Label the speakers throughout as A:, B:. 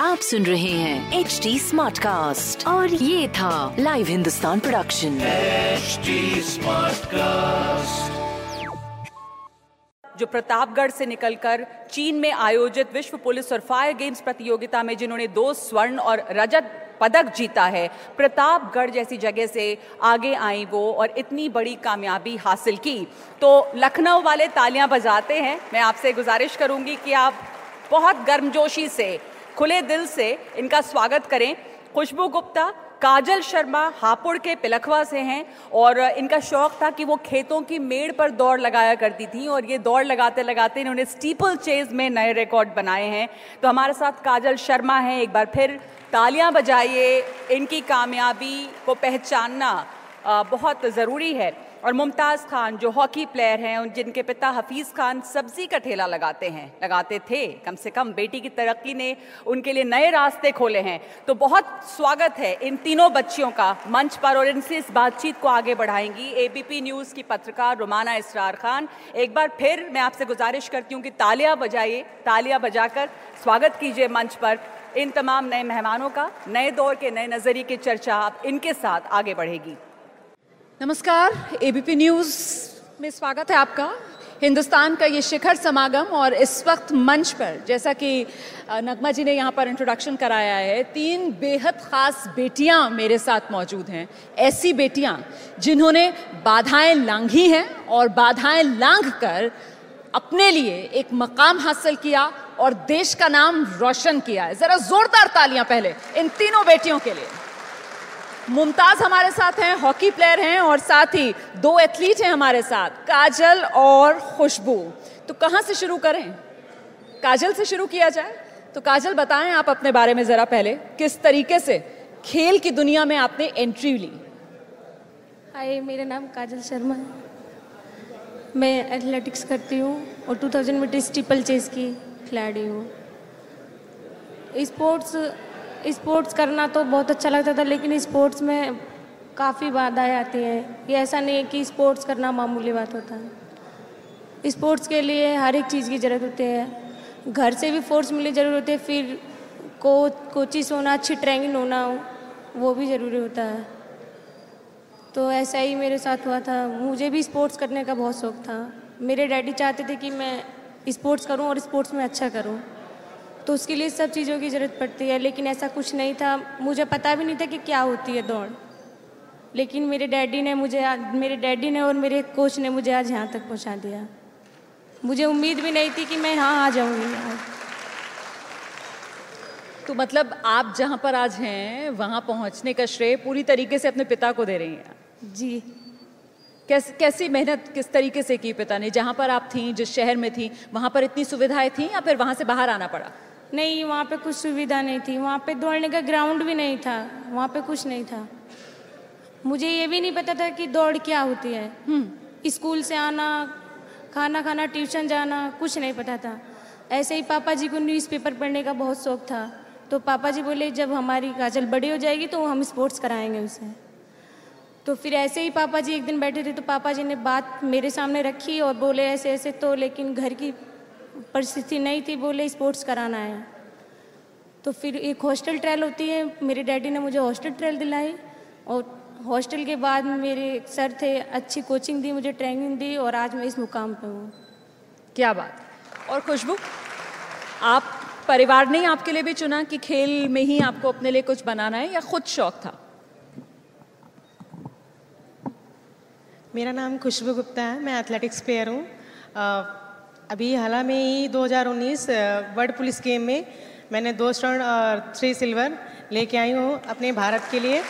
A: आप सुन रहे हैं एच डी स्मार्ट कास्ट और ये था live Hindustan production
B: smart cast
C: जो प्रतापगढ़ से निकलकर चीन में आयोजित विश्व पुलिस और फायर गेम्स प्रतियोगिता में जिन्होंने दो स्वर्ण और रजत पदक जीता है प्रतापगढ़ जैसी जगह से आगे आई वो और इतनी बड़ी कामयाबी हासिल की। तो लखनऊ वाले तालियाँ बजाते हैं। मैं आपसे गुजारिश करूँगी कि आप बहुत गर्मजोशी से खुले दिल से इनका स्वागत करें। खुशबू गुप्ता, काजल शर्मा हापुड़ के पिलखवा से हैं और इनका शौक था कि वो खेतों की मेड़ पर दौड़ लगाया करती थी और ये दौड़ लगाते लगाते इन्होंने स्टीपल चेज में नए रिकॉर्ड बनाए हैं। तो हमारे साथ काजल शर्मा हैं। एक बार फिर तालियाँ बजाइए। इनकी कामयाबी को पहचानना बहुत ज़रूरी है। और मुमताज़ खान, जो हॉकी प्लेयर हैं, उन जिनके पिता हफीज़ खान सब्ज़ी का ठेला लगाते हैं, लगाते थे। कम से कम बेटी की तरक्की ने उनके लिए नए रास्ते खोले हैं। तो बहुत स्वागत है इन तीनों बच्चियों का मंच पर और इनसे इस बातचीत को आगे बढ़ाएँगी एबीपी न्यूज़ की पत्रकार रोमाना इसरार खान। एक बार फिर मैं आपसे गुजारिश करती हूँ कि तालियाँ बजाइए, तालियाँ बजाकर स्वागत कीजिए मंच पर इन तमाम नए मेहमानों का। नए दौर के नए नज़रिए की चर्चा आप इनके साथ आगे बढ़ेगी।
D: नमस्कार एबीपी न्यूज़ में स्वागत है आपका। हिंदुस्तान का ये शिखर समागम और इस वक्त मंच पर, जैसा कि नगमा जी ने यहाँ पर इंट्रोडक्शन कराया है, तीन बेहद ख़ास बेटियाँ मेरे साथ मौजूद हैं। ऐसी बेटियाँ जिन्होंने बाधाएँ लांघी हैं और बाधाएँ लांघ कर अपने लिए एक मकाम हासिल किया और देश का नाम रोशन किया है। ज़रा ज़ोरदार तालियाँ पहले इन तीनों बेटियों के लिए। मुमताज़ हमारे साथ हैं, हॉकी प्लेयर हैं और साथ ही दो एथलीट हैं हमारे साथ, काजल और खुशबू। तो कहाँ से शुरू करें? काजल से शुरू किया जाए? तो काजल, बताएँ आप अपने बारे में ज़रा पहले, किस तरीके से खेल की दुनिया में आपने एंट्री ली?
E: हाय, मेरा नाम काजल शर्मा है। मैं एथलेटिक्स करती हूँ और 2000 मीटर स्टीपल चेस की खिलाड़ी हूँ। स्पोर्ट्स स्पोर्ट्स करना तो बहुत अच्छा लगता था, लेकिन स्पोर्ट्स में काफ़ी बाधाएँ आती हैं। ये ऐसा नहीं है कि स्पोर्ट्स करना मामूली बात होता है। स्पोर्ट्स के लिए हर एक चीज़ की ज़रूरत होती है। घर से भी फोर्स मिलनी ज़रूरी होती है, फिर कोच कोचिस होना, अच्छी ट्रेनिंग होना, वो भी ज़रूरी होता है। तो ऐसा ही मेरे साथ हुआ था। मुझे भी स्पोर्ट्स करने का बहुत शौक था। मेरे डैडी चाहते थे कि मैं स्पोर्ट्स करूँ और स्पोर्ट्स में अच्छा करूँ। तो उसके लिए सब चीज़ों की ज़रूरत पड़ती है लेकिन ऐसा कुछ नहीं था। मुझे पता भी नहीं था कि क्या होती है दौड़। लेकिन मेरे डैडी ने मुझे मेरे डैडी ने और मेरे कोच ने मुझे आज यहाँ तक पहुँचा दिया। मुझे उम्मीद भी नहीं थी कि मैं यहाँ आ जाऊँगी
D: तो मतलब आप जहाँ पर आज हैं वहाँ पहुँचने का श्रेय पूरी तरीके से अपने पिता को दे रही हैं?
E: जी।
D: कैस, कैसी मेहनत किस तरीके से की पिता ने? जहाँ पर आप थी जिस शहर में थी वहाँ पर इतनी सुविधाएँ थी या फिर वहाँ से बाहर आना पड़ा?
E: नहीं वहाँ पे कुछ सुविधा नहीं थी। वहाँ पे दौड़ने का ग्राउंड भी नहीं था। वहाँ पे कुछ नहीं था। मुझे ये भी नहीं पता था कि दौड़ क्या होती है। हम्म। स्कूल से आना खाना खाना ट्यूशन जाना कुछ नहीं पता था। ऐसे ही पापा जी को न्यूज़पेपर पढ़ने का बहुत शौक था। तो पापा जी बोले जब हमारी काजल बड़ी हो जाएगी तो हम स्पोर्ट्स कराएँगे उसे। तो फिर ऐसे ही पापा जी एक दिन बैठे थे तो पापा जी ने बात मेरे सामने रखी और बोले ऐसे ऐसे तो लेकिन घर की परिस्थिति नहीं थी बोले स्पोर्ट्स कराना है। तो फिर एक हॉस्टल ट्रायल होती है। मेरे डैडी ने मुझे हॉस्टल ट्रायल दिलाई और हॉस्टल के बाद मेरे सर थे अच्छी कोचिंग दी मुझे ट्रेनिंग दी और आज मैं इस मुकाम पे हूँ।
D: क्या बात। और खुशबू आप परिवार ने आपके लिए भी चुना कि खेल में ही आपको अपने लिए कुछ बनाना है या खुद शौक था?
F: मेरा नाम खुशबू गुप्ता है मैं एथलेटिक्स प्लेयर हूँ। अभी हाल में ही 2019 वर्ल्ड पुलिस गेम में मैंने दो स्वर्ण और थ्री सिल्वर लेके आई हूँ अपने भारत के लिए।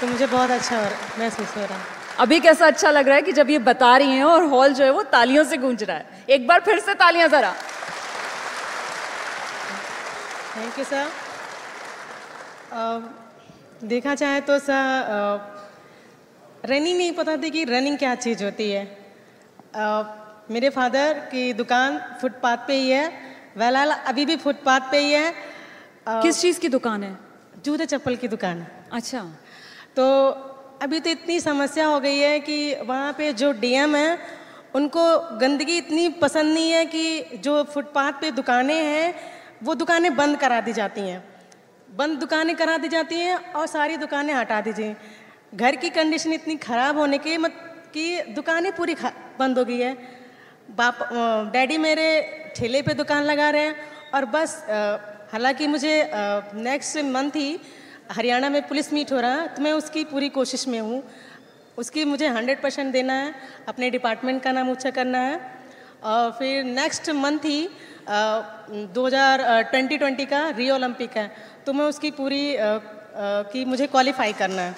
F: तो मुझे बहुत अच्छा महसूस हो रहा है।
D: अभी कैसा अच्छा लग रहा है कि जब ये बता रही हैं और हॉल जो है वो तालियों से गूंज रहा है। एक बार फिर से तालियाँ जरा।
F: थैंक यू सर देखा जाए तो सर रनिंग नहीं पता थी कि रनिंग क्या चीज़ होती है। मेरे फादर की दुकान फुटपाथ पे ही है। वहलाल अभी भी फुटपाथ पे ही है।
D: uh, किस चीज़ की दुकान है?
F: जूते चप्पल की दुकान।
D: अच्छा।
F: तो अभी तो इतनी समस्या हो गई है कि वहाँ पे जो डीएम है उनको गंदगी इतनी पसंद नहीं है कि जो फुटपाथ पे दुकानें हैं वो दुकानें बंद करा दी जाती हैं। बंद दुकानें करा दी जाती हैं और सारी दुकानें हटा दीजिए घर की कंडीशन इतनी ख़राब होने की मत कि दुकानें पूरी बंद हो गई है। बाप डैडी मेरे ठेले पे दुकान लगा रहे हैं और बस हालाँकि मुझे नेक्स्ट मंथ ही हरियाणा में पुलिस मीट हो रहा है तो मैं उसकी पूरी कोशिश में हूँ। उसकी मुझे हंड्रेड परसेंट देना है अपने डिपार्टमेंट का नाम ऊँचा करना है। और फिर नेक्स्ट मंथ ही दो हज़ार ट्वेंटी ट्वेंटी का रियो ओलंपिक है तो मैं उसकी पूरी आ, आ, की मुझे क्वालिफाई करना है।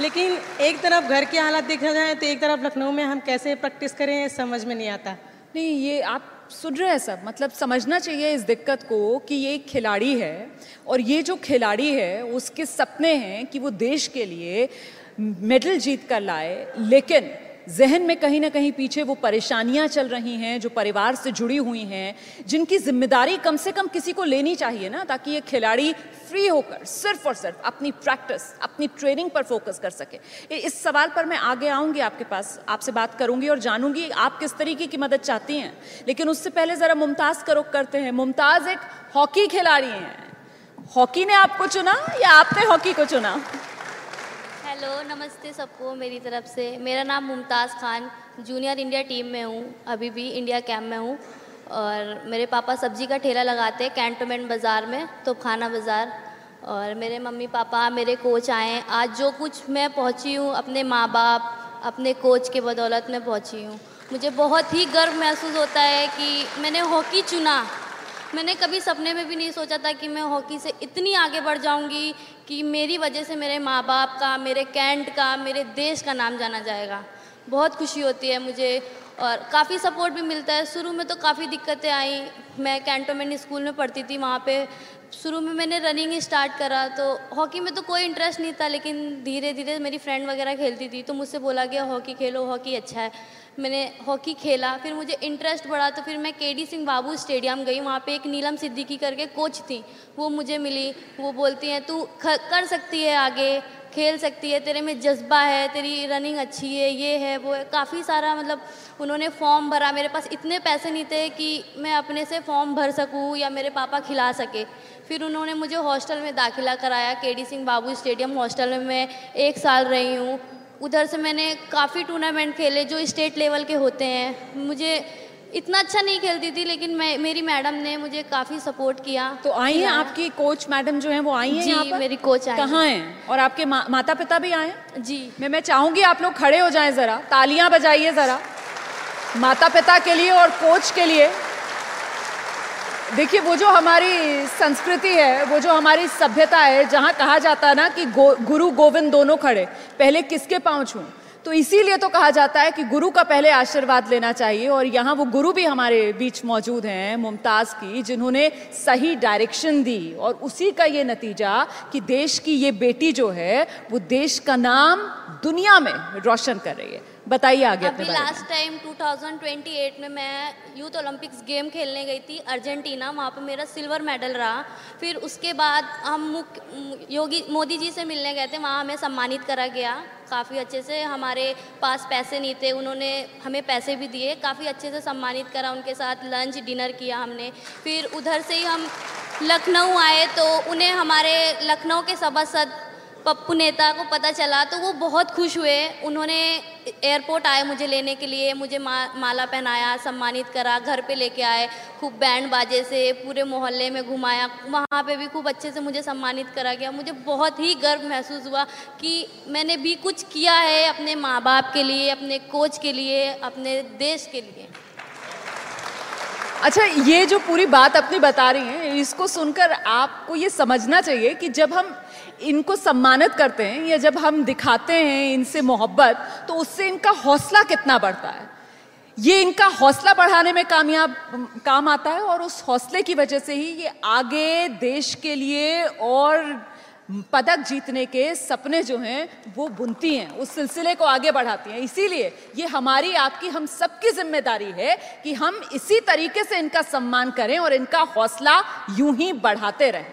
F: लेकिन एक तरफ़ घर के हालात देखा जाए तो एक तरफ़ लखनऊ में हम कैसे प्रैक्टिस करें समझ में नहीं आता।
D: नहीं, ये आप सुन रहे हैं सब। मतलब समझना चाहिए इस दिक्कत को कि ये एक खिलाड़ी है और ये जो खिलाड़ी है, उसके सपने हैं कि वो देश के लिए मेडल जीत कर लाए, लेकिन जहन में कहीं ना कहीं पीछे वो परेशानियाँ चल रही हैं, जो परिवार से जुड़ी हुई हैं, जिनकी ज़िम्मेदारी कम से कम किसी को लेनी चाहिए ना, ताकि ये खिलाड़ी फ्री होकर, सिर्फ़ और सिर्फ़ अपनी प्रैक्टिस अपनी ट्रेनिंग पर फोकस कर सके। इस सवाल पर मैं आगे आऊँगी आपके पास, आपसे बात करूँगी और जानूँगी आप किस तरीके की मदद चाहती हैं। लेकिन उससे पहले ज़रा मुमताज़ का रुख करते हैं। मुमताज़ एक हॉकी खिलाड़ी हैं। हॉकी ने आपको चुना या आपने हॉकी को चुना?
G: हेलो, नमस्ते सबको मेरी तरफ़ से। मेरा नाम Mumtaz Khan, junior India team में हूँ, अभी भी इंडिया कैम्प में हूँ। और मेरे पापा सब्ज़ी का ठेला लगाते हैं कैंटोनमेंट बाज़ार में तो खाना बाज़ार। और मेरे मम्मी पापा, मेरे कोच आए आज जो कुछ मैं पहुँची हूँ, अपने माँ बाप अपने कोच के बदौलत में पहुँची हूँ। मुझे बहुत ही गर्व महसूस होता है कि मैंने हॉकी चुना। मैंने कभी सपने में भी नहीं सोचा था कि मैं हॉकी से इतनी आगे बढ़ जाऊँगी कि मेरी वजह से मेरे माँ बाप का, मेरे कैंट का, मेरे देश का नाम जाना जाएगा। बहुत खुशी होती है मुझे और काफ़ी सपोर्ट भी मिलता है। शुरू में तो काफ़ी दिक्कतें आई। मैं कैंटोमेंट स्कूल में पढ़ती थी, वहाँ पे शुरू में मैंने रनिंग स्टार्ट करा तो हॉकी में तो कोई इंटरेस्ट नहीं था, लेकिन धीरे धीरे मेरी फ्रेंड वगैरह खेलती थी तो मुझसे बोला गया हॉकी खेलो हॉकी अच्छा है। मैंने हॉकी खेला, फिर मुझे इंटरेस्ट बढ़ा तो फिर मैं के डी सिंह बाबू स्टेडियम गई, वहाँ पे एक नीलम सिद्दीकी करके कोच थी, वो मुझे मिली, वो बोलती हैं, तू कर सकती है आगे, खेल सकती है, तेरे में जज्बा है, तेरी रनिंग अच्छी है, ये है, वो है। काफ़ी सारा मतलब उन्होंने फॉर्म भरा, मेरे पास इतने पैसे नहीं थे कि मैं अपने से फॉर्म भर सकूँ या मेरे पापा खिला सके। फिर उन्होंने मुझे हॉस्टल में दाखिला कराया K D Singh Babu stadium hostel में मैं एक साल रही हूँ। उधर से मैंने काफ़ी टूर्नामेंट खेले जो स्टेट लेवल के होते हैं। मुझे इतना अच्छा नहीं खेलती थी लेकिन मैं मेरी मैडम ने मुझे काफ़ी सपोर्ट किया।
D: तो आई हैं आपकी कोच मैडम जो हैं वो आई हैं
G: जी
D: पर?
G: मेरी कोच आई
D: कहाँ हैं? और आपके मा, माता पिता भी आए
G: जी।
D: मैं मैं चाहूँगी आप लोग खड़े हो जाएँ ज़रा तालियाँ बजाइए ज़रा। माता पिता के लिए और कोच के लिए। देखिए वो जो हमारी संस्कृति है वो जो हमारी सभ्यता है जहाँ कहा जाता है ना कि गो, गुरु गोविंद दोनों खड़े पहले किसके पाँव छू? तो इसीलिए तो कहा जाता है कि गुरु का पहले आशीर्वाद लेना चाहिए और यहाँ वो गुरु भी हमारे बीच मौजूद हैं मुमताज़ की जिन्होंने सही डायरेक्शन दी और उसी का ये नतीजा कि देश की ये बेटी जो है वो देश का नाम दुनिया में रोशन कर रही है। बताइए आगे
G: अभी लास्ट टाइम 2028 में मैं यूथ ओलंपिक्स गेम खेलने गई थी अर्जेंटीना वहाँ पर मेरा सिल्वर मेडल रहा। फिर उसके बाद हम मुख्य योगी मोदी जी से मिलने गए थे वहाँ हमें सम्मानित करा गया। काफ़ी अच्छे से हमारे पास पैसे नहीं थे उन्होंने हमें पैसे भी दिए। काफ़ी अच्छे से सम्मानित करा उनके साथ लंच डिनर किया हमने। फिर उधर से ही हम लखनऊ आए तो उन्हें हमारे लखनऊ के सभासद पप्पू नेता को पता चला तो वो बहुत खुश हुए। उन्होंने एयरपोर्ट आए मुझे लेने के लिए मुझे मा, माला पहनाया सम्मानित करा घर पे लेके आए खूब बैंड बाजे से पूरे मोहल्ले में घुमाया। वहाँ पे भी खूब अच्छे से मुझे सम्मानित करा गया। मुझे बहुत ही गर्व महसूस हुआ कि मैंने भी कुछ किया है अपने माँ बाप के लिए अपने कोच के लिए अपने देश के लिए।
D: अच्छा ये जो पूरी बात अपनी बता रही हैं इसको सुनकर आपको ये समझना चाहिए कि जब हम इनको सम्मानित करते हैं, या जब हम दिखाते हैं इनसे मोहब्बत तो उससे इनका हौसला कितना बढ़ता है? ये इनका हौसला बढ़ाने में कामयाब, काम आता है, और उस हौसले की वजह से ही ये आगे देश के लिए और पदक जीतने के सपने जो हैं, वो बुनती हैं, उस सिलसिले को आगे बढ़ाती हैं। इसीलिए ये हमारी, आपकी, हम सबकी ज़िम्मेदारी है कि हम इसी तरीके से इनका सम्मान करें और इनका हौसला यूँ ही बढ़ाते रहें।